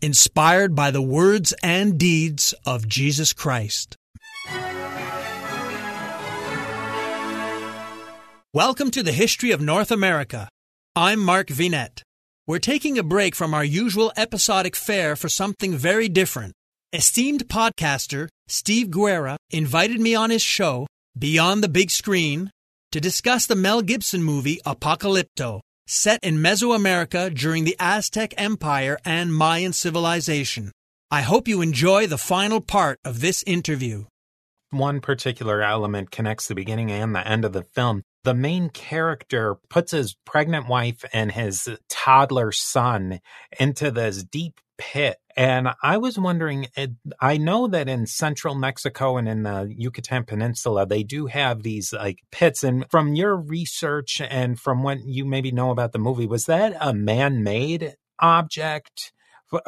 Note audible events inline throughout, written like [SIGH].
inspired by the words and deeds of Jesus Christ. Welcome to the History of North America. I'm Mark Vinet. We're taking a break from our usual episodic fare for something very different. Esteemed podcaster Steve Guerra invited me on his show, Beyond the Big Screen, to discuss the Mel Gibson movie Apocalypto set in Mesoamerica during the Aztec Empire and Mayan civilization. I hope you enjoy the final part of this interview. One particular element connects the beginning and the end of the film. The main character puts his pregnant wife and his toddler son into this deep pit. And I was wondering, I know that in central Mexico and in the Yucatan Peninsula, they do have these like pits. And from your research and from what you maybe know about the movie, was that a man made object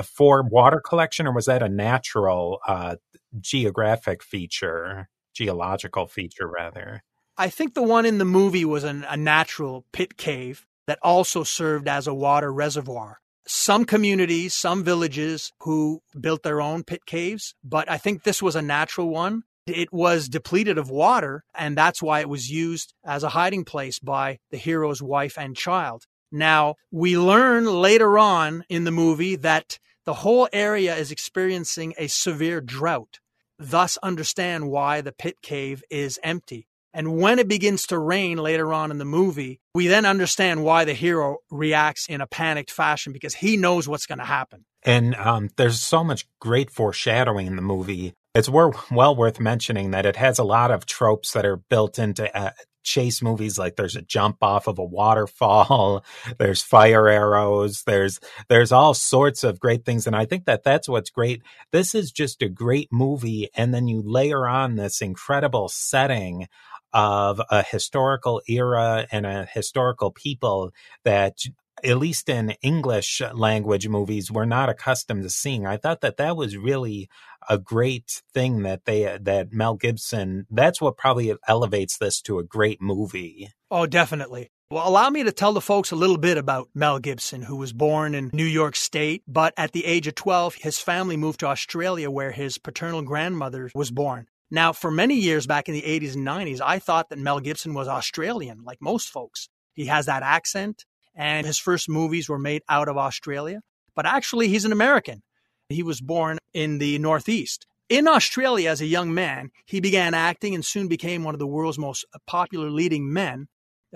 for water collection or was that a natural uh, geographic feature, geological feature rather? I think the one in the movie was an, a natural pit cave that also served as a water reservoir some communities, some villages who built their own pit caves, but I think this was a natural one. It was depleted of water, and that's why it was used as a hiding place by the hero's wife and child. Now, we learn later on in the movie that the whole area is experiencing a severe drought, thus, understand why the pit cave is empty. And when it begins to rain later on in the movie, we then understand why the hero reacts in a panicked fashion because he knows what's going to happen. And um, there's so much great foreshadowing in the movie. It's well worth mentioning that it has a lot of tropes that are built into uh, chase movies like there's a jump off of a waterfall [LAUGHS] there's fire arrows there's there's all sorts of great things and i think that that's what's great this is just a great movie and then you layer on this incredible setting of a historical era and a historical people that at least in English language movies, we're not accustomed to seeing. I thought that that was really a great thing that they that Mel Gibson. That's what probably elevates this to a great movie. Oh, definitely. Well, allow me to tell the folks a little bit about Mel Gibson, who was born in New York State, but at the age of 12, his family moved to Australia where his paternal grandmother was born. Now, for many years back in the 80s and 90s, I thought that Mel Gibson was Australian, like most folks. He has that accent, and his first movies were made out of Australia. But actually, he's an American. He was born in the Northeast. In Australia, as a young man, he began acting and soon became one of the world's most popular leading men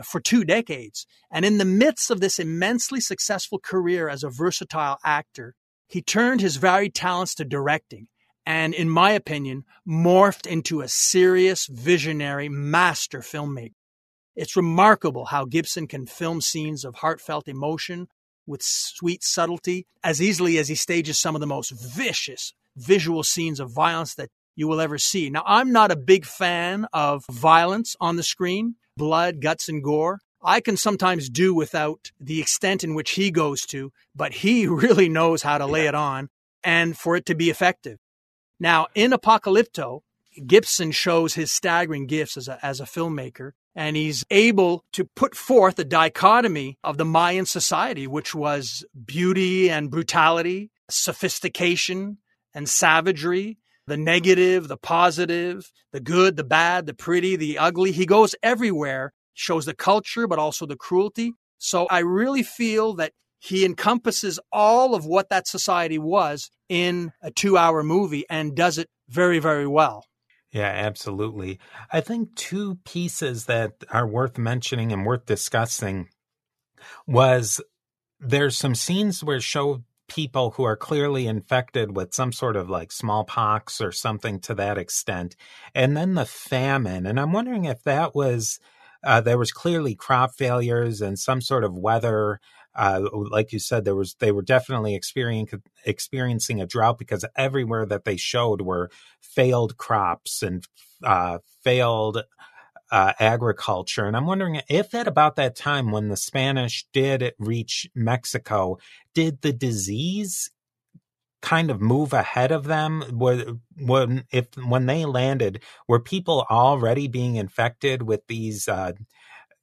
for two decades. And in the midst of this immensely successful career as a versatile actor, he turned his varied talents to directing and, in my opinion, morphed into a serious, visionary master filmmaker. It's remarkable how Gibson can film scenes of heartfelt emotion with sweet subtlety as easily as he stages some of the most vicious visual scenes of violence that you will ever see. Now, I'm not a big fan of violence on the screen, blood, guts, and gore. I can sometimes do without the extent in which he goes to, but he [LAUGHS] really knows how to lay it on and for it to be effective. Now, in Apocalypto, Gibson shows his staggering gifts as a, as a filmmaker, and he's able to put forth a dichotomy of the Mayan society, which was beauty and brutality, sophistication and savagery, the negative, the positive, the good, the bad, the pretty, the ugly. He goes everywhere, shows the culture, but also the cruelty. So I really feel that he encompasses all of what that society was in a two hour movie and does it very, very well. Yeah, absolutely. I think two pieces that are worth mentioning and worth discussing was there's some scenes where show people who are clearly infected with some sort of like smallpox or something to that extent. And then the famine. And I'm wondering if that was, uh, there was clearly crop failures and some sort of weather uh, like you said, there was they were definitely experiencing a drought because everywhere that they showed were failed crops and uh, failed uh, agriculture. And I'm wondering if at about that time when the Spanish did reach Mexico, did the disease kind of move ahead of them? When if when they landed, were people already being infected with these uh,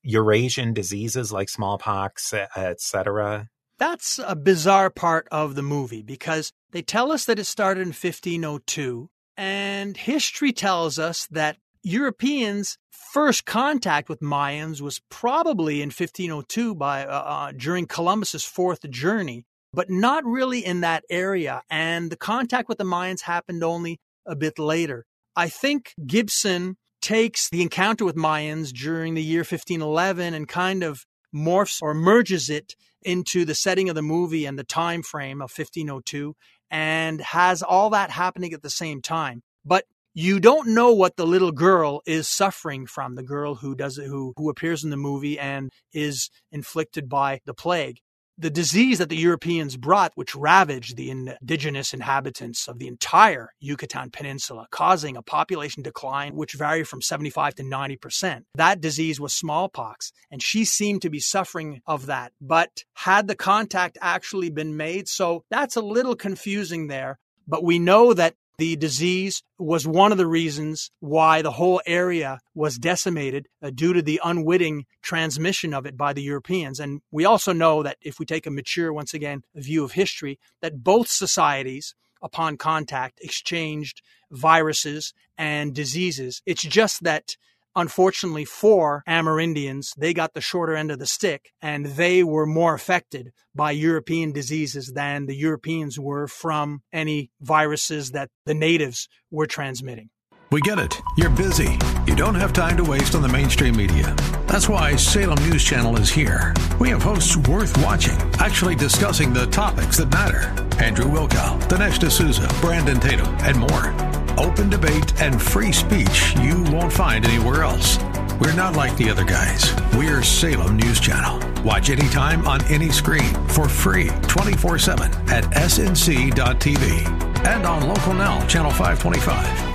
Eurasian diseases like smallpox, etc.? That's a bizarre part of the movie because they tell us that it started in 1502, and history tells us that Europeans' first contact with Mayans was probably in 1502 by uh, uh, during Columbus's fourth journey, but not really in that area. And the contact with the Mayans happened only a bit later. I think Gibson takes the encounter with Mayans during the year 1511 and kind of morphs or merges it into the setting of the movie and the time frame of 1502 and has all that happening at the same time. But you don't know what the little girl is suffering from the girl who does it who who appears in the movie and is inflicted by the plague the disease that the Europeans brought, which ravaged the indigenous inhabitants of the entire Yucatan Peninsula, causing a population decline which varied from 75 to 90%. That disease was smallpox, and she seemed to be suffering of that. But had the contact actually been made? So that's a little confusing there. But we know that the disease was one of the reasons why the whole area was decimated uh, due to the unwitting transmission of it by the Europeans. And we also know that if we take a mature, once again, view of history, that both societies, upon contact, exchanged viruses and diseases. It's just that Unfortunately for Amerindians, they got the shorter end of the stick and they were more affected by European diseases than the Europeans were from any viruses that the natives were transmitting. We get it. You're busy. You don't have time to waste on the mainstream media. That's why Salem News Channel is here. We have hosts worth watching, actually discussing the topics that matter. Andrew Wilkow, Dinesh D'Souza, Brandon Tatum, and more open debate, and free speech you won't find anywhere else. We're not like the other guys. We're Salem News Channel. Watch anytime on any screen for free 24 7 at snc.tv and on Local Now, Channel 525.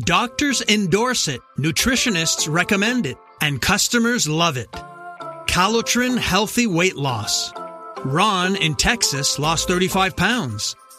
Doctors endorse it, nutritionists recommend it, and customers love it. Calotren Healthy Weight Loss. Ron in Texas lost 35 pounds.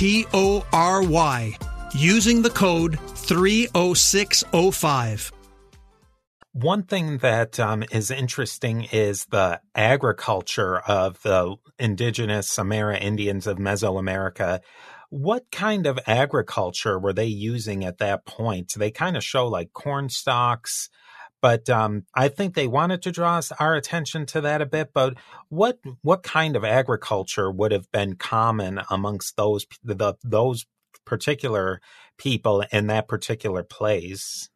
T O R Y using the code 30605. One thing that um, is interesting is the agriculture of the indigenous Samara Amerindians of Mesoamerica. What kind of agriculture were they using at that point? They kind of show like corn stalks, but um, I think they wanted to draw our attention to that a bit. But what what kind of agriculture would have been common amongst those the, those particular people in that particular place?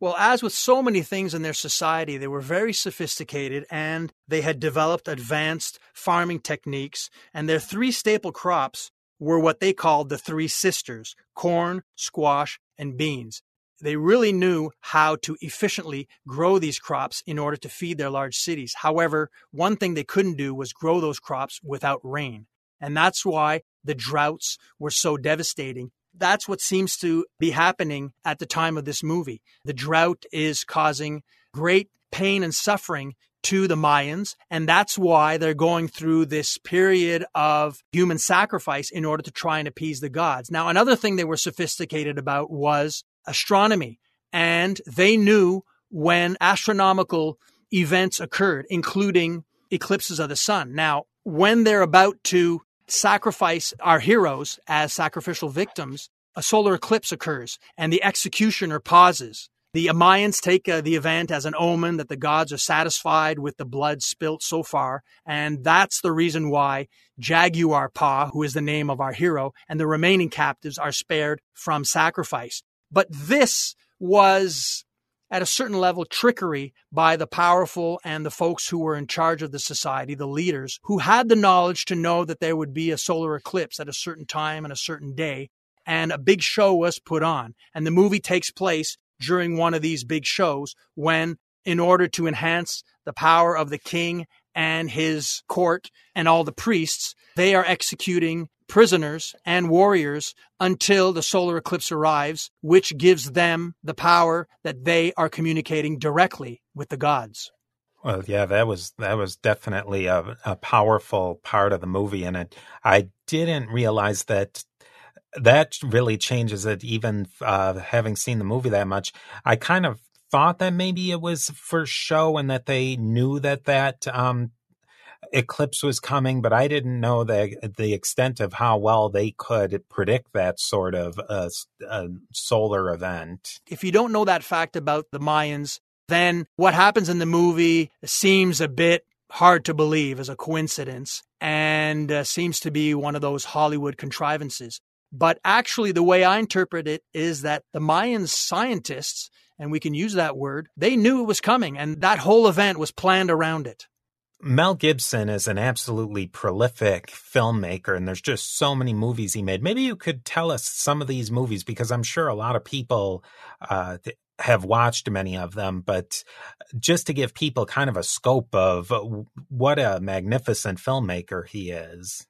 Well, as with so many things in their society, they were very sophisticated and they had developed advanced farming techniques. And their three staple crops were what they called the three sisters corn, squash, and beans. They really knew how to efficiently grow these crops in order to feed their large cities. However, one thing they couldn't do was grow those crops without rain. And that's why the droughts were so devastating. That's what seems to be happening at the time of this movie. The drought is causing great pain and suffering to the Mayans, and that's why they're going through this period of human sacrifice in order to try and appease the gods. Now, another thing they were sophisticated about was astronomy, and they knew when astronomical events occurred, including eclipses of the sun. Now, when they're about to sacrifice our heroes as sacrificial victims, a solar eclipse occurs and the executioner pauses. The Mayans take uh, the event as an omen that the gods are satisfied with the blood spilt so far, and that's the reason why Jaguar Paw, who is the name of our hero, and the remaining captives are spared from sacrifice. But this was at a certain level trickery by the powerful and the folks who were in charge of the society, the leaders, who had the knowledge to know that there would be a solar eclipse at a certain time and a certain day. And a big show was put on. And the movie takes place during one of these big shows when, in order to enhance the power of the king and his court and all the priests, they are executing prisoners and warriors until the solar eclipse arrives, which gives them the power that they are communicating directly with the gods. Well, yeah, that was that was definitely a, a powerful part of the movie, and it, I didn't realize that that really changes it. Even uh, having seen the movie that much, I kind of thought that maybe it was for show and that they knew that that um, eclipse was coming, but I didn't know the the extent of how well they could predict that sort of uh, uh, solar event. If you don't know that fact about the Mayans, then what happens in the movie seems a bit hard to believe as a coincidence and uh, seems to be one of those Hollywood contrivances. But actually, the way I interpret it is that the Mayan scientists, and we can use that word, they knew it was coming, and that whole event was planned around it. Mel Gibson is an absolutely prolific filmmaker, and there's just so many movies he made. Maybe you could tell us some of these movies because I'm sure a lot of people uh, have watched many of them, but just to give people kind of a scope of what a magnificent filmmaker he is.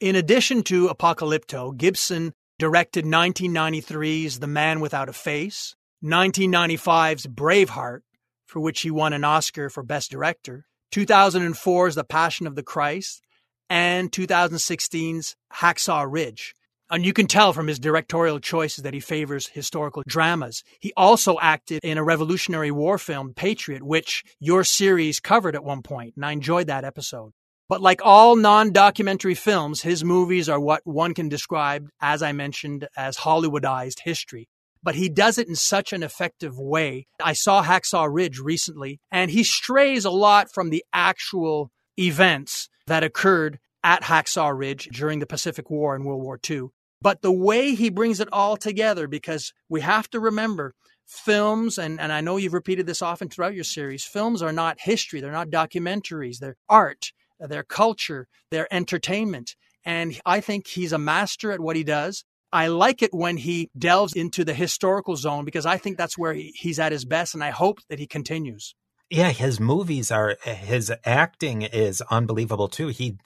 In addition to Apocalypto, Gibson directed 1993's The Man Without a Face, 1995's Braveheart, for which he won an Oscar for Best Director, 2004's The Passion of the Christ, and 2016's Hacksaw Ridge. And you can tell from his directorial choices that he favors historical dramas. He also acted in a Revolutionary War film, Patriot, which your series covered at one point, and I enjoyed that episode. But like all non documentary films, his movies are what one can describe, as I mentioned, as Hollywoodized history but he does it in such an effective way. I saw Hacksaw Ridge recently, and he strays a lot from the actual events that occurred at Hacksaw Ridge during the Pacific War and World War II. But the way he brings it all together, because we have to remember films, and, and I know you've repeated this often throughout your series, films are not history, they're not documentaries, they're art, they're culture, they're entertainment. And I think he's a master at what he does. I like it when he delves into the historical zone because I think that's where he, he's at his best, and I hope that he continues. Yeah, his movies are his acting is unbelievable too. He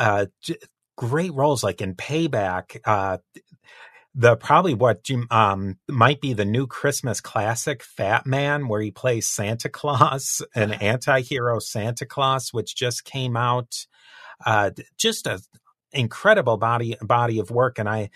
uh great roles like in Payback, uh the probably what um might be the new Christmas classic Fatman where he plays Santa Claus, an anti-hero Santa Claus which just came out uh just a incredible body body of work and I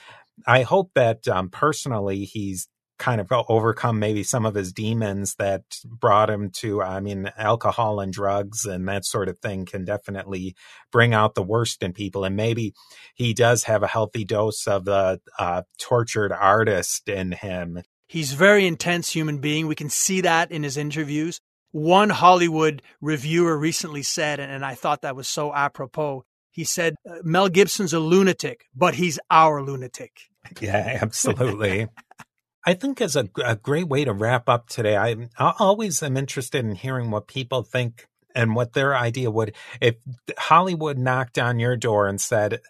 I hope that um, personally he's kind of overcome maybe some of his demons that brought him to i mean alcohol and drugs and that sort of thing can definitely bring out the worst in people. And maybe he does have a healthy dose of the uh, tortured artist in him. He's very intense human being. We can see that in his interviews. One hollywood reviewer recently said and i thought that was so apropos he said, uh, Mel Gibson's a lunatic, but he's our lunatic. [LAUGHS] Yeah, absolutely. I think as a, a, great way to wrap up today, I, I always am interested in hearing what people think and what their idea would. If Hollywood knocked on your door and said,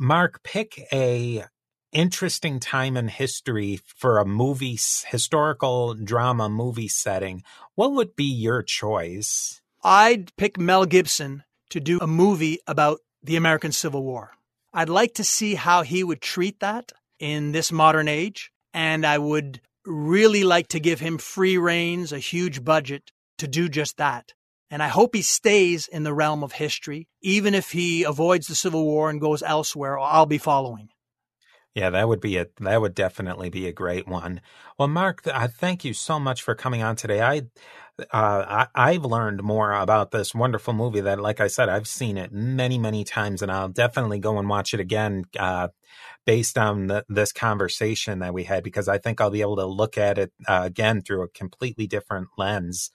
Mark, pick a interesting time in history for a movie, historical drama movie setting, what would be your choice? I'd pick Mel Gibson to do a movie about the American Civil War. I'd like to see how he would treat that in this modern age, and I would really like to give him free reins, a huge budget to do just that. And I hope he stays in the realm of history, even if he avoids the Civil War and goes elsewhere, I'll be following. Yeah, that would be a that would definitely be a great one. Well, Mark, I thank you so much for coming on today. I uh, I, have learned more about this wonderful movie that, like I said, I've seen it many, many times, and I'll definitely go and watch it again uh, based on the, this conversation that we had, because I think I'll be able to look at it uh, again through a completely different lens.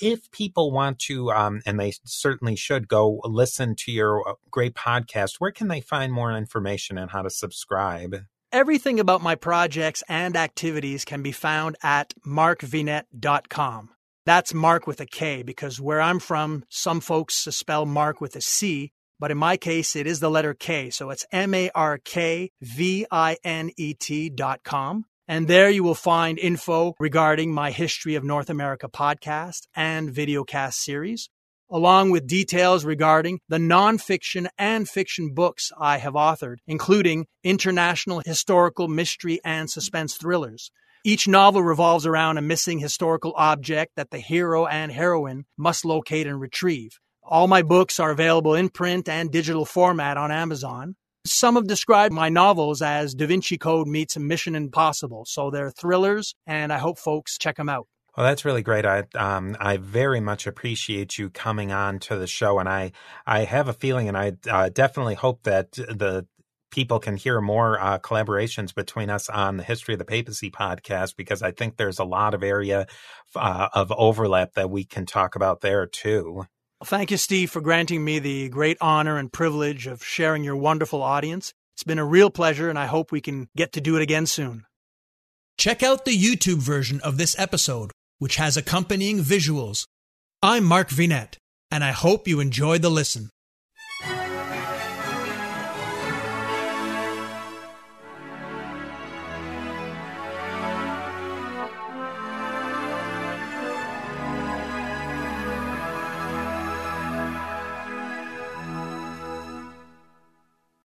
If people want to, um, and they certainly should go listen to your uh, great podcast, where can they find more information on how to subscribe? Everything about my projects and activities can be found at markvinet.com. That's Mark with a K because where I'm from, some folks spell Mark with a C, but in my case, it is the letter K. So it's M A R K V I N E T dot com. And there you will find info regarding my History of North America podcast and videocast series, along with details regarding the nonfiction and fiction books I have authored, including international historical mystery and suspense thrillers each novel revolves around a missing historical object that the hero and heroine must locate and retrieve. All my books are available in print and digital format on Amazon. Some have described my novels as Da Vinci Code meets Mission Impossible, so they're thrillers, and I hope folks check them out. Well, that's really great. I um, I very much appreciate you coming on to the show, and I I have a feeling, and I uh, definitely hope that the people can hear more uh, collaborations between us on the History of the Papacy podcast because I think there's a lot of area uh, of overlap that we can talk about there too. Thank you, Steve, for granting me the great honor and privilege of sharing your wonderful audience. It's been a real pleasure, and I hope we can get to do it again soon. Check out the YouTube version of this episode, which has accompanying visuals. I'm Mark Vinet, and I hope you enjoyed the listen.